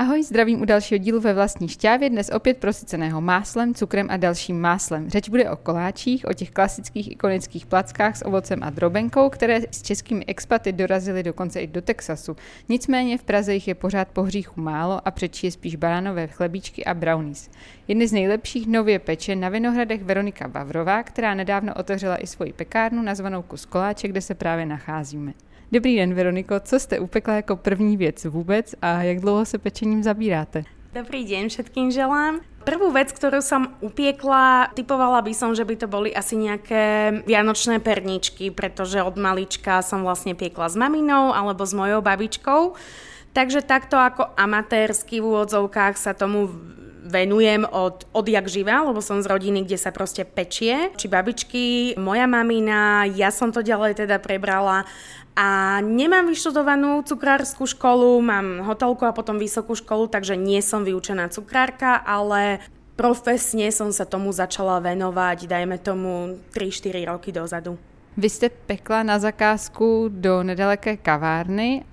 Ahoj, zdravím u dalšího dílu ve vlastní šťávě, dnes opět prosyceného máslem, cukrem a dalším máslem. Řeč bude o koláčích, o těch klasických ikonických plackách s ovocem a drobenkou, které s českými expaty dorazily dokonce i do Texasu. Nicméně v Praze jich je pořád po hříchu málo a přečí je spíš banánové chlebíčky a brownies. Jedny z nejlepších nově peče na Vinohradech Veronika Vavrová, která nedávno otevřela i svoji pekárnu nazvanou Kus koláče, kde se právě nacházíme. Dobrý den, Veroniko. Co jste upekla jako první věc vůbec a jak dlouho se pečením zabíráte? Dobrý deň všetkým želám. Prvú vec, ktorú som upiekla, typovala by som, že by to boli asi nejaké vianočné perničky, pretože od malička som vlastne piekla s maminou alebo s mojou babičkou. Takže takto ako amatérsky v úvodzovkách sa tomu venujem od, odjak živa, lebo som z rodiny, kde sa proste pečie. Či babičky, moja mamina, ja som to ďalej teda prebrala a nemám vyštudovanú cukrárskú školu, mám hotelku a potom vysokú školu, takže nie som vyučená cukrárka, ale profesne som sa tomu začala venovať, dajme tomu 3-4 roky dozadu. Vy jste pekla na zakázku do nedaleké kavárny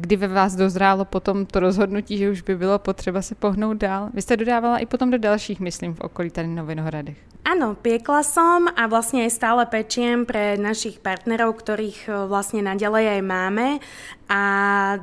kdy ve vás dozrálo potom to rozhodnutí, že už by bylo potřeba se pohnout dál? Vy jste dodávala i potom do dalších, myslím, v okolí tady na Vinohradech. Áno, piekla som a vlastne aj stále pečiem pre našich partnerov, ktorých e, vlastne naďalej aj máme a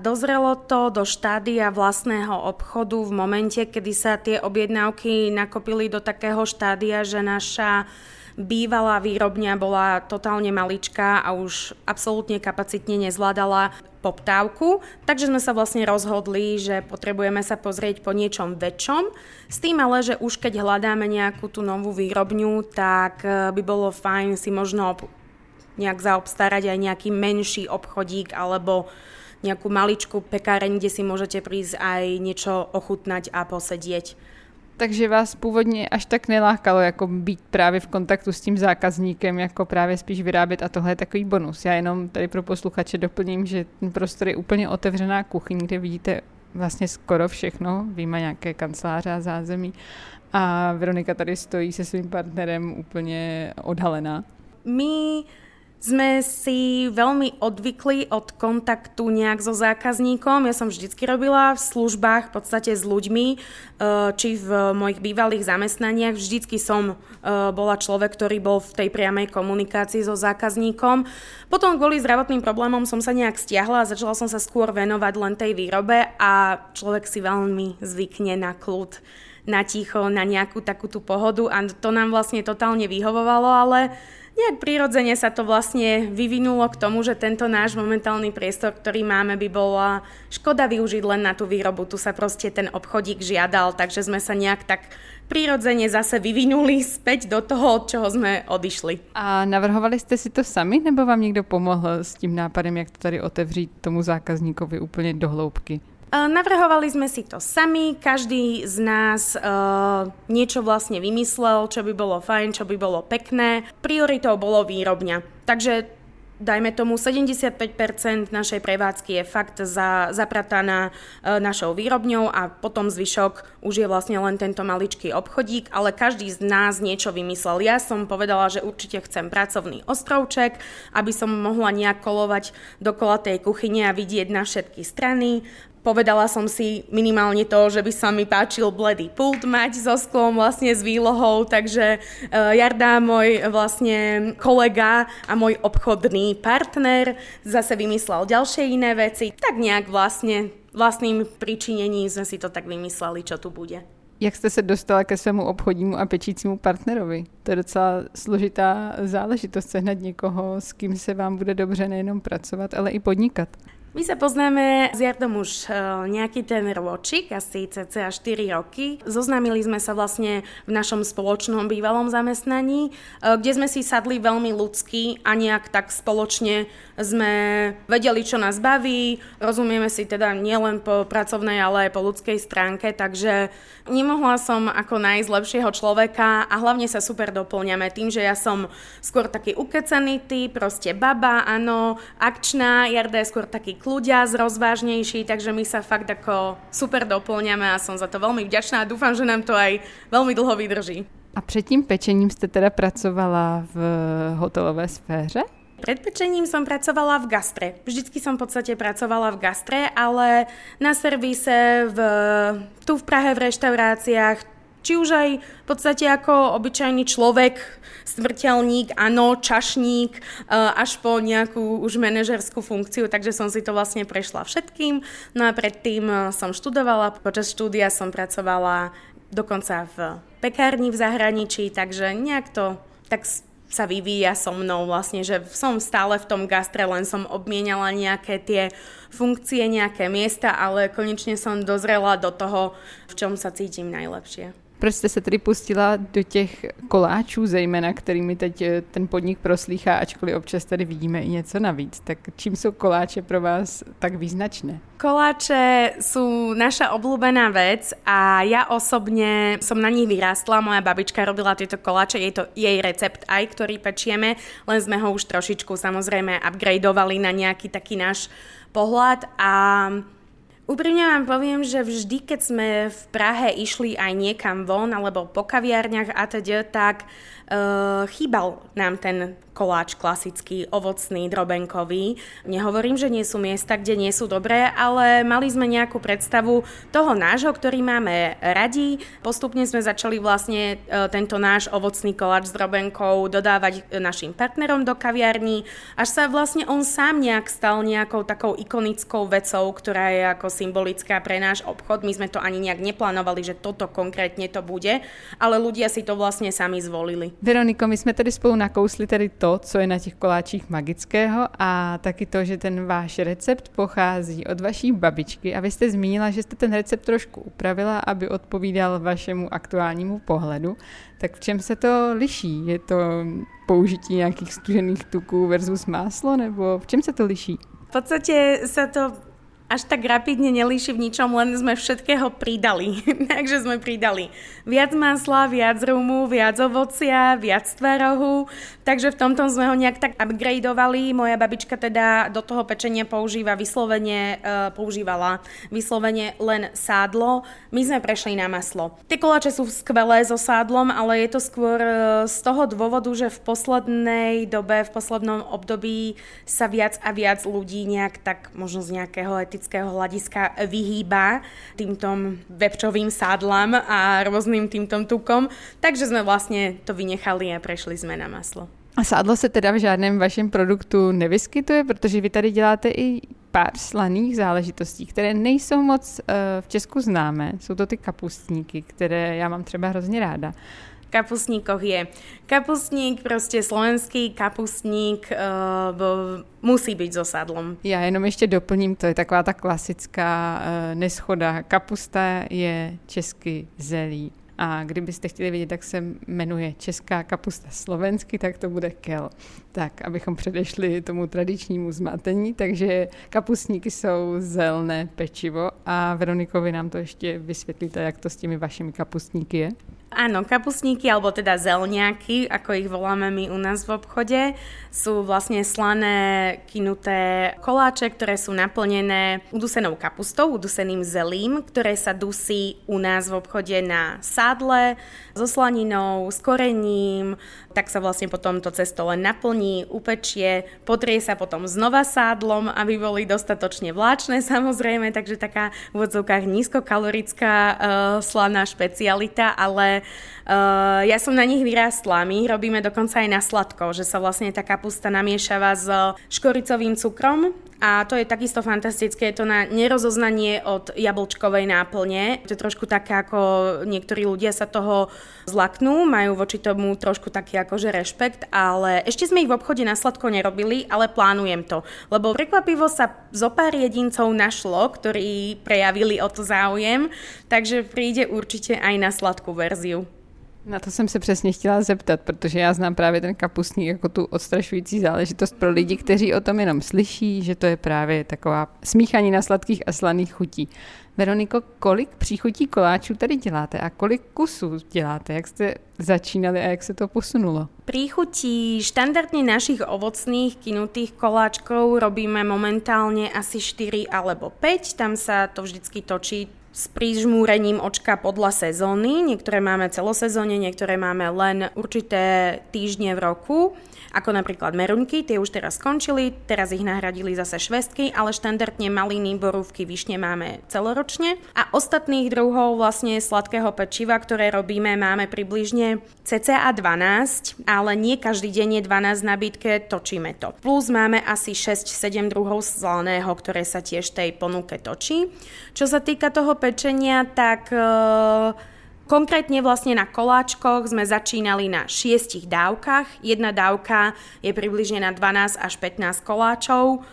dozrelo to do štádia vlastného obchodu v momente, kedy sa tie objednávky nakopili do takého štádia, že naša bývalá výrobňa bola totálne maličká a už absolútne kapacitne nezvládala poptávku, takže sme sa vlastne rozhodli, že potrebujeme sa pozrieť po niečom väčšom, s tým ale, že už keď hľadáme nejakú tú novú výrobňu, tak e, by bolo fajn si možno nejak zaobstarať aj nejaký menší obchodík alebo nejakú maličkú pekáreň, kde si môžete prísť aj niečo ochutnať a posedieť. Takže vás původně až tak nelákalo jako být právě v kontaktu s tím zákazníkem, jako právě spíš vyrábět a tohle je takový bonus. Já jenom tady pro posluchače doplním, že ten prostor je úplně otevřená kuchyň, kde vidíte vlastně skoro všechno, výjima nějaké kanceláře a zázemí. A Veronika tady stojí se svým partnerem úplně odhalená. My sme si veľmi odvykli od kontaktu nejak so zákazníkom. Ja som vždycky robila v službách v podstate s ľuďmi, e, či v mojich bývalých zamestnaniach. Vždycky som e, bola človek, ktorý bol v tej priamej komunikácii so zákazníkom. Potom kvôli zdravotným problémom som sa nejak stiahla a začala som sa skôr venovať len tej výrobe a človek si veľmi zvykne na kľud na ticho, na nejakú takú tú pohodu a to nám vlastne totálne vyhovovalo, ale nejak prirodzene sa to vlastne vyvinulo k tomu, že tento náš momentálny priestor, ktorý máme, by bola škoda využiť len na tú výrobu. Tu sa proste ten obchodík žiadal, takže sme sa nejak tak prirodzene zase vyvinuli späť do toho, od čoho sme odišli. A navrhovali jste si to sami, nebo vám někdo pomohl s tím nápadem, jak to tady otevřít tomu zákazníkovi úplně do hloubky? Navrhovali sme si to sami, každý z nás uh, niečo vlastne vymyslel, čo by bolo fajn, čo by bolo pekné. Prioritou bolo výrobňa. Takže dajme tomu 75% našej prevádzky je fakt za, zaprataná e, našou výrobňou a potom zvyšok už je vlastne len tento maličký obchodík, ale každý z nás niečo vymyslel. Ja som povedala, že určite chcem pracovný ostrovček, aby som mohla nejak kolovať dokola tej kuchyne a vidieť na všetky strany. Povedala som si minimálne to, že by sa mi páčil bledý pult mať so sklom vlastne s výlohou, takže uh, Jarda, môj vlastne kolega a môj obchodný partner zase vymyslel ďalšie iné veci. Tak nejak vlastne vlastným pričinením sme si to tak vymysleli, čo tu bude. Jak jste se dostala ke svému obchodnímu a pečícímu partnerovi? To je docela složitá záležitost sehnat někoho, s kým se vám bude dobře nejenom pracovat, ale i podnikat. My sa poznáme s Jardom už e, nejaký ten ročík, asi cca 4 roky. Zoznámili sme sa vlastne v našom spoločnom bývalom zamestnaní, e, kde sme si sadli veľmi ľudsky a nejak tak spoločne sme vedeli, čo nás baví. Rozumieme si teda nielen po pracovnej, ale aj po ľudskej stránke, takže nemohla som ako nájsť lepšieho človeka a hlavne sa super doplňame tým, že ja som skôr taký ukecený typ, proste baba, áno, akčná, Jarda je skôr taký kľudia, rozvážnejší, takže my sa fakt ako super doplňame a som za to veľmi vďačná a dúfam, že nám to aj veľmi dlho vydrží. A před tím pečením jste teda pracovala v hotelové sféře? Pred pečením som pracovala v gastre. Vždycky som v podstate pracovala v gastre, ale na servise, v, tu v Prahe v reštauráciách, či už aj v podstate ako obyčajný človek, smrteľník, áno, čašník, e, až po nejakú už manažerskú funkciu, takže som si to vlastne prešla všetkým. No a predtým e, som študovala, počas štúdia som pracovala dokonca v pekárni v zahraničí, takže nejak to tak sa vyvíja so mnou vlastne, že som stále v tom gastre, len som obmienala nejaké tie funkcie, nejaké miesta, ale konečne som dozrela do toho, v čom sa cítim najlepšie. Proč jste se tedy pustila do těch koláčů, zejména kterými teď eh, ten podnik proslýchá, ačkoliv občas tady vidíme i něco navíc. Tak čím jsou koláče pro vás tak význačné? Koláče sú naša obľúbená vec a ja osobne som na nich vyrástla. Moja babička robila tieto koláče, je to jej recept aj, ktorý pečieme, len sme ho už trošičku samozrejme upgradeovali na nejaký taký náš pohľad a Úprimne vám poviem, že vždy, keď sme v Prahe išli aj niekam von, alebo po kaviarniach a teda, tak uh, chýbal nám ten koláč klasický, ovocný, drobenkový. Nehovorím, že nie sú miesta, kde nie sú dobré, ale mali sme nejakú predstavu toho nášho, ktorý máme radi. Postupne sme začali vlastne uh, tento náš ovocný koláč s drobenkou dodávať našim partnerom do kaviarní, až sa vlastne on sám nejak stal nejakou takou ikonickou vecou, ktorá je ako symbolická pre náš obchod. My sme to ani nejak neplánovali, že toto konkrétne to bude, ale ľudia si to vlastne sami zvolili. Veroniko, my jsme tady spolu nakousli tedy to, co je na těch koláčích magického a taky to, že ten váš recept pochází od vaší babičky a vy jste zmínila, že jste ten recept trošku upravila, aby odpovídal vašemu aktuálnímu pohledu. Tak v čem se to liší? Je to použití nějakých stužených tuků versus máslo, nebo v čem se to liší? V podstate sa to až tak rapidne nelíši v ničom, len sme všetkého pridali. Takže sme pridali viac masla, viac rumu, viac ovocia, viac tvarohu. Takže v tomto sme ho nejak tak upgradeovali. Moja babička teda do toho pečenia používa vyslovene, uh, používala vyslovene len sádlo. My sme prešli na maslo. Tie koláče sú skvelé so sádlom, ale je to skôr uh, z toho dôvodu, že v poslednej dobe, v poslednom období sa viac a viac ľudí nejak tak možno z nejakého praktického hľadiska vyhýba týmto vepčovým sádlam a rôznym týmto tukom, takže sme vlastne to vynechali a prešli sme na maslo. A sádlo se teda v žádném vašem produktu nevyskytuje, protože vy tady děláte i pár slaných záležitostí, které nejsou moc uh, v Česku známé. Jsou to ty kapustníky, které já mám třeba hrozně ráda kapustníkoch je kapustník, prostě slovenský kapustník uh, musí být so sadlom. Já jenom ještě doplním, to je taková ta klasická uh, neschoda. Kapusta je česky zelí. A kdybyste chtěli vědět, jak se jmenuje česká kapusta slovensky, tak to bude kel. Tak, abychom předešli tomu tradičnímu zmatení. Takže kapustníky jsou zelné pečivo a Veronikovi nám to ještě vysvětlíte, jak to s těmi vašimi kapustníky je. Áno, kapusníky, alebo teda zelňáky, ako ich voláme my u nás v obchode, sú vlastne slané, kinuté koláče, ktoré sú naplnené udusenou kapustou, uduseným zelím, ktoré sa dusí u nás v obchode na sádle, so slaninou, s korením, tak sa vlastne potom to cesto len naplní, upečie, potrie sa potom znova sádlom, aby boli dostatočne vláčne samozrejme, takže taká v odzovkách nízkokalorická uh, slaná špecialita, ale uh, ja som na nich vyrástla. My robíme dokonca aj na sladko, že sa vlastne tá kapusta namiešava s škoricovým cukrom a to je takisto fantastické, je to na nerozoznanie od jablčkovej náplne. To je trošku také, ako niektorí ľudia sa toho zlaknú, majú voči tomu trošku taký akože rešpekt, ale ešte sme ich v obchode na sladko nerobili, ale plánujem to. Lebo prekvapivo sa zo pár jedincov našlo, ktorí prejavili o to záujem, takže príde určite aj na sladkú verziu. Na to jsem se přesně chtěla zeptat, protože já znám právě ten kapustník jako tu odstrašující záležitost pro lidi, kteří o tom jenom slyší, že to je právě taková smíchaní na sladkých a slaných chutí. Veroniko, kolik příchutí koláčů tady děláte a kolik kusů děláte? Jak jste začínali a jak se to posunulo? Príchutí štandardne našich ovocných kinutých koláčkov robíme momentálne asi 4 alebo 5. Tam sa to vždycky točí s prížmúrením očka podľa sezóny. Niektoré máme celosezóne, niektoré máme len určité týždne v roku ako napríklad merunky, tie už teraz skončili, teraz ich nahradili zase švestky, ale štandardne maliny, borúvky, višne máme celoročne. A ostatných druhov vlastne sladkého pečiva, ktoré robíme, máme približne cca 12, ale nie každý deň je 12 na bytke, točíme to. Plus máme asi 6-7 druhov slaného, ktoré sa tiež tej ponuke točí. Čo sa týka toho pečenia, tak... Uh, Konkrétne vlastne na koláčkoch sme začínali na šiestich dávkach. Jedna dávka je približne na 12 až 15 koláčov.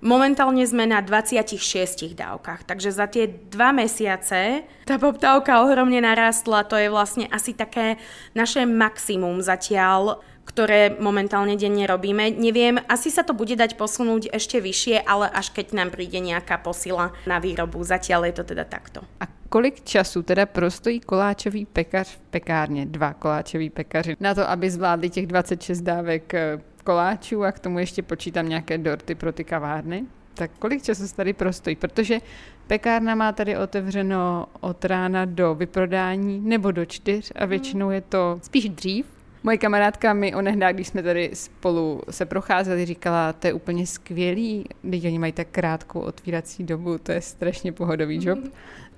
Momentálne sme na 26 dávkach, takže za tie dva mesiace tá poptávka ohromne narastla, to je vlastne asi také naše maximum zatiaľ, ktoré momentálne denne robíme. Neviem, asi sa to bude dať posunúť ešte vyššie, ale až keď nám príde nejaká posila na výrobu. Zatiaľ je to teda takto. A kolik času teda prostojí koláčový pekař v pekárně, dva koláčoví pekaři, na to, aby zvládli těch 26 dávek eh, koláčů a k tomu ještě počítám nějaké dorty pro ty kavárny? Tak kolik času se tady prostojí? Protože pekárna má tady otevřeno od rána do vyprodání nebo do čtyř a většinou je to spíš dřív, Moje kamarádka mi onehdá, když jsme tady spolu se procházeli, říkala, to je úplně skvělý, když oni mají tak krátkou otvírací dobu, to je strašně pohodový job.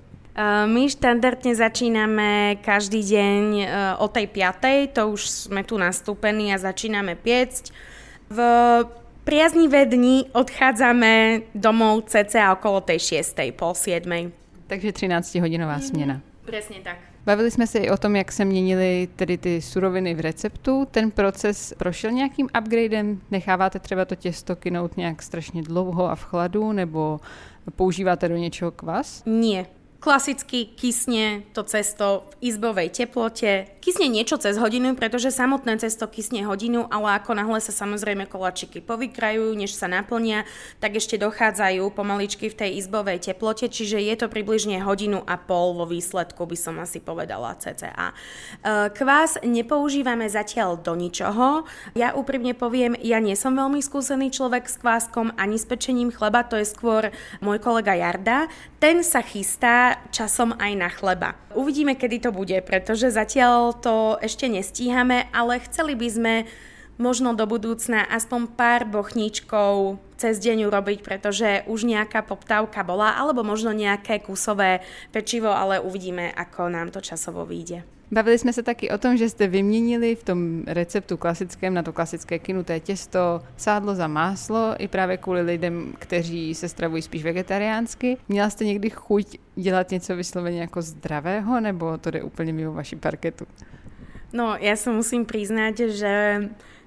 My štandardne začíname každý deň e, o tej 5. To už sme tu nastúpení a začíname piecť. V priaznivé dni odchádzame domov cca okolo tej 6. pol 7. Takže 13-hodinová mm-hmm. směna. Presne tak. Bavili jsme se i o tom, jak se měnily tedy ty suroviny v receptu. Ten proces prošel nějakým upgradem? Necháváte třeba to těsto kynout nějak strašně dlouho a v chladu, nebo používáte do něčeho kvas? Nie. Klasicky kysne to cesto v izbovej teplote. Kysne niečo cez hodinu, pretože samotné cesto kysne hodinu, ale ako náhle sa samozrejme koláčiky povykrajú, než sa naplnia, tak ešte dochádzajú pomaličky v tej izbovej teplote, čiže je to približne hodinu a pol vo výsledku, by som asi povedala cca. E, kvás nepoužívame zatiaľ do ničoho. Ja úprimne poviem, ja nie som veľmi skúsený človek s kváskom ani s pečením chleba, to je skôr môj kolega Jarda. Ten sa chystá časom aj na chleba. Uvidíme, kedy to bude, pretože zatiaľ to ešte nestíhame, ale chceli by sme možno do budúcna aspoň pár bochníčkov cez deň urobiť, pretože už nejaká poptávka bola, alebo možno nejaké kusové pečivo, ale uvidíme, ako nám to časovo vyjde. Bavili jsme se taky o tom, že jste vyměnili v tom receptu klasickém na to klasické kinuté těsto sádlo za máslo i právě kvůli lidem, kteří se stravují spíš vegetariánsky. Měla jste někdy chuť dělat něco vysloveně jako zdravého, nebo to jde úplně mimo vaši parketu? No, ja sa musím priznať, že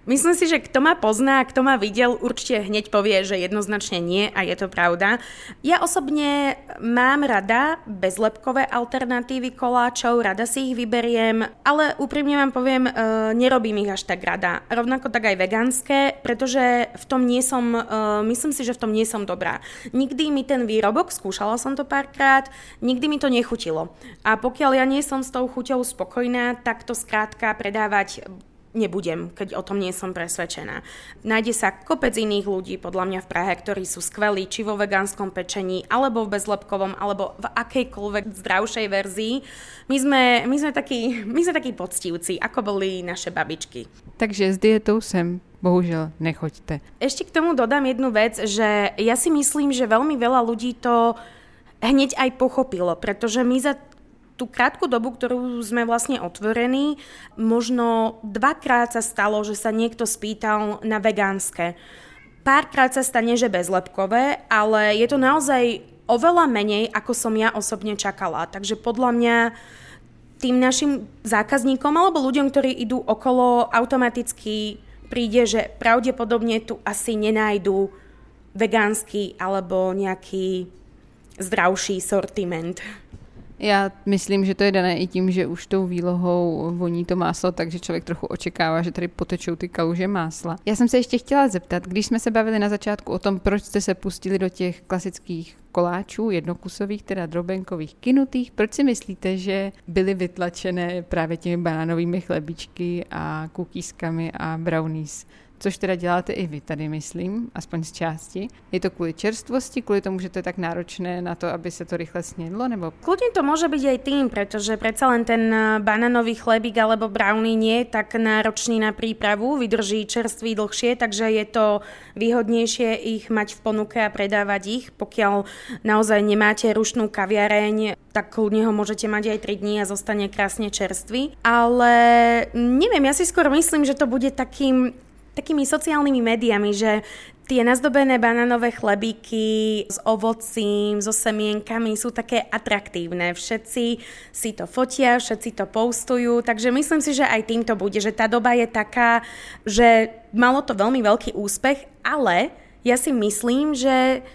Myslím si, že kto ma pozná, kto ma videl, určite hneď povie, že jednoznačne nie a je to pravda. Ja osobne mám rada bezlepkové alternatívy koláčov, rada si ich vyberiem, ale úprimne vám poviem, e, nerobím ich až tak rada. Rovnako tak aj vegánske, pretože v tom nie som, e, myslím si, že v tom nie som dobrá. Nikdy mi ten výrobok, skúšala som to párkrát, nikdy mi to nechutilo. A pokiaľ ja nie som s tou chuťou spokojná, tak to skrátka predávať nebudem, keď o tom nie som presvedčená. Nájde sa kopec iných ľudí, podľa mňa v Prahe, ktorí sú skvelí, či vo vegánskom pečení, alebo v bezlepkovom, alebo v akejkoľvek zdravšej verzii. My sme, my sme, takí, my sme takí poctivci, ako boli naše babičky. Takže s dietou sem bohužiaľ nechoďte. Ešte k tomu dodám jednu vec, že ja si myslím, že veľmi veľa ľudí to hneď aj pochopilo, pretože my za tú krátku dobu, ktorú sme vlastne otvorení, možno dvakrát sa stalo, že sa niekto spýtal na vegánske. Párkrát sa stane, že bezlepkové, ale je to naozaj oveľa menej, ako som ja osobne čakala. Takže podľa mňa tým našim zákazníkom alebo ľuďom, ktorí idú okolo, automaticky príde, že pravdepodobne tu asi nenájdu vegánsky alebo nejaký zdravší sortiment. Já myslím, že to je dané i tím, že už tou výlohou voní to máslo, takže člověk trochu očekává, že tady potečou ty kaluže másla. Já jsem se ještě chtěla zeptat, když jsme se bavili na začátku o tom, proč jste se pustili do těch klasických koláčů, jednokusových, teda drobenkových, kinutých, proč si myslíte, že byly vytlačené právě těmi banánovými chlebičky a kukískami a brownies? Což teda děláte i vy tady, myslím, aspoň z části. Je to kvůli čerstvosti, kvůli tomu, že to je tak náročné na to, aby se to rychle snědlo, nebo? Kľudne to môže byť aj tým, pretože predsa len ten eh, banánový chlebík alebo brownie nie je tak náročný na prípravu, vydrží čerstvý dlhšie, takže je to výhodnejšie ich mať v ponuke a predávať ich. Pokiaľ naozaj nemáte rušnú kaviareň, tak kľudne ho môžete mať aj 3 dní a zostane krásne čerstvý. Ale neviem, ja si skôr myslím, že to bude takým takými sociálnymi médiami, že tie nazdobené banánové chlebíky s ovocím, so semienkami sú také atraktívne. Všetci si to fotia, všetci to postujú, takže myslím si, že aj týmto bude, že tá doba je taká, že malo to veľmi veľký úspech, ale ja si myslím, že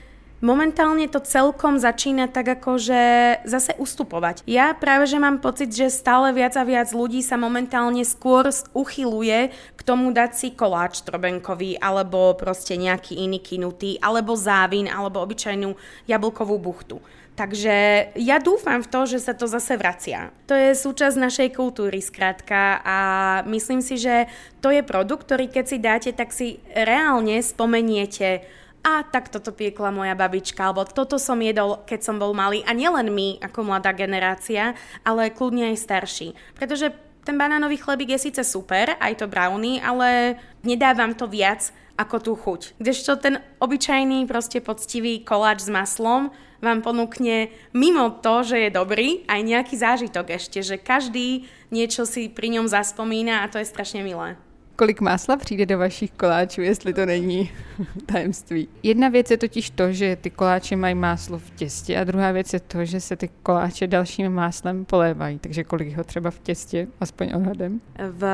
Momentálne to celkom začína tak akože zase ustupovať. Ja práve, že mám pocit, že stále viac a viac ľudí sa momentálne skôr uchyluje k tomu dať si koláč trobenkový, alebo proste nejaký iný kinutý, alebo závin, alebo obyčajnú jablkovú buchtu. Takže ja dúfam v to, že sa to zase vracia. To je súčasť našej kultúry skrátka a myslím si, že to je produkt, ktorý keď si dáte, tak si reálne spomeniete a tak toto piekla moja babička, alebo toto som jedol, keď som bol malý. A nielen my, ako mladá generácia, ale kľudne aj starší. Pretože ten banánový chlebík je síce super, aj to brownie, ale nedávam to viac ako tú chuť. Kdežto ten obyčajný, proste poctivý koláč s maslom vám ponúkne mimo to, že je dobrý, aj nejaký zážitok ešte, že každý niečo si pri ňom zaspomína a to je strašne milé kolik másla přijde do vašich koláčů, jestli to není tajemství. Jedna věc je totiž to, že ty koláče mají máslo v těstě a druhá věc je to, že se ty koláče dalším máslem polévají. Takže kolik ho třeba v těstě, aspoň odhadem? V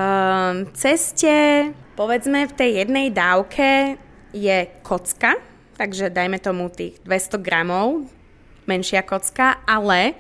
ceste, povedzme v tej jednej dávke je kocka, takže dajme tomu tých 200 gramov, menšia kocka, ale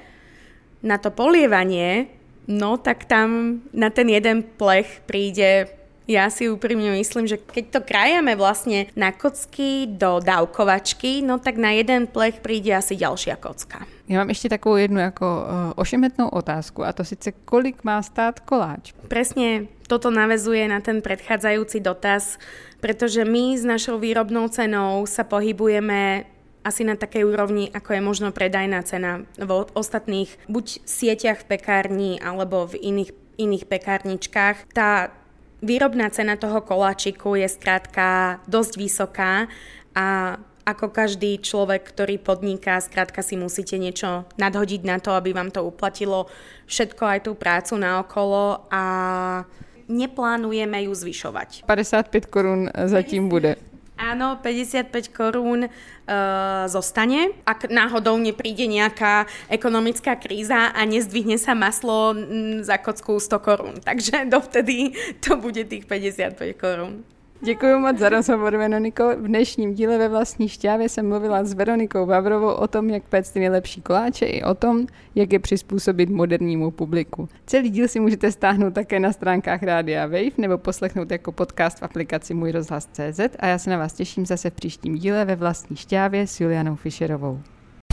na to polievanie, no tak tam na ten jeden plech príde ja si úprimne myslím, že keď to krajame vlastne na kocky do dávkovačky, no tak na jeden plech príde asi ďalšia kocka. Já mám ještě takovou jednu jako uh, ošemetnou otázku a to sice kolik má stát koláč? Presne toto navezuje na ten predchádzajúci dotaz, pretože my s našou výrobnou cenou sa pohybujeme asi na takej úrovni, ako je možno predajná cena v ostatných buď sieťach v pekárni alebo v iných, iných pekárničkách. Tá Výrobná cena toho koláčiku je skrátka dosť vysoká a ako každý človek, ktorý podniká, skrátka si musíte niečo nadhodiť na to, aby vám to uplatilo všetko aj tú prácu na okolo a neplánujeme ju zvyšovať. 55 korún zatím bude. Áno, 55 korún uh, zostane. Ak náhodou nepríde nejaká ekonomická kríza a nezdvihne sa maslo m, za kocku 100 korún. Takže dovtedy to bude tých 55 korún. Děkuji moc za rozhovor, Veroniko. V dnešním díle ve vlastní šťávě jsem mluvila s Veronikou Vavrovou o tom, jak péct nejlepší koláče i o tom, jak je přizpůsobit modernímu publiku. Celý díl si můžete stáhnout také na stránkách Rádia Wave nebo poslechnout jako podcast v aplikaci Můj rozhlas CZ a já se na vás těším zase v příštím díle ve vlastní šťávě s Julianou Fischerovou.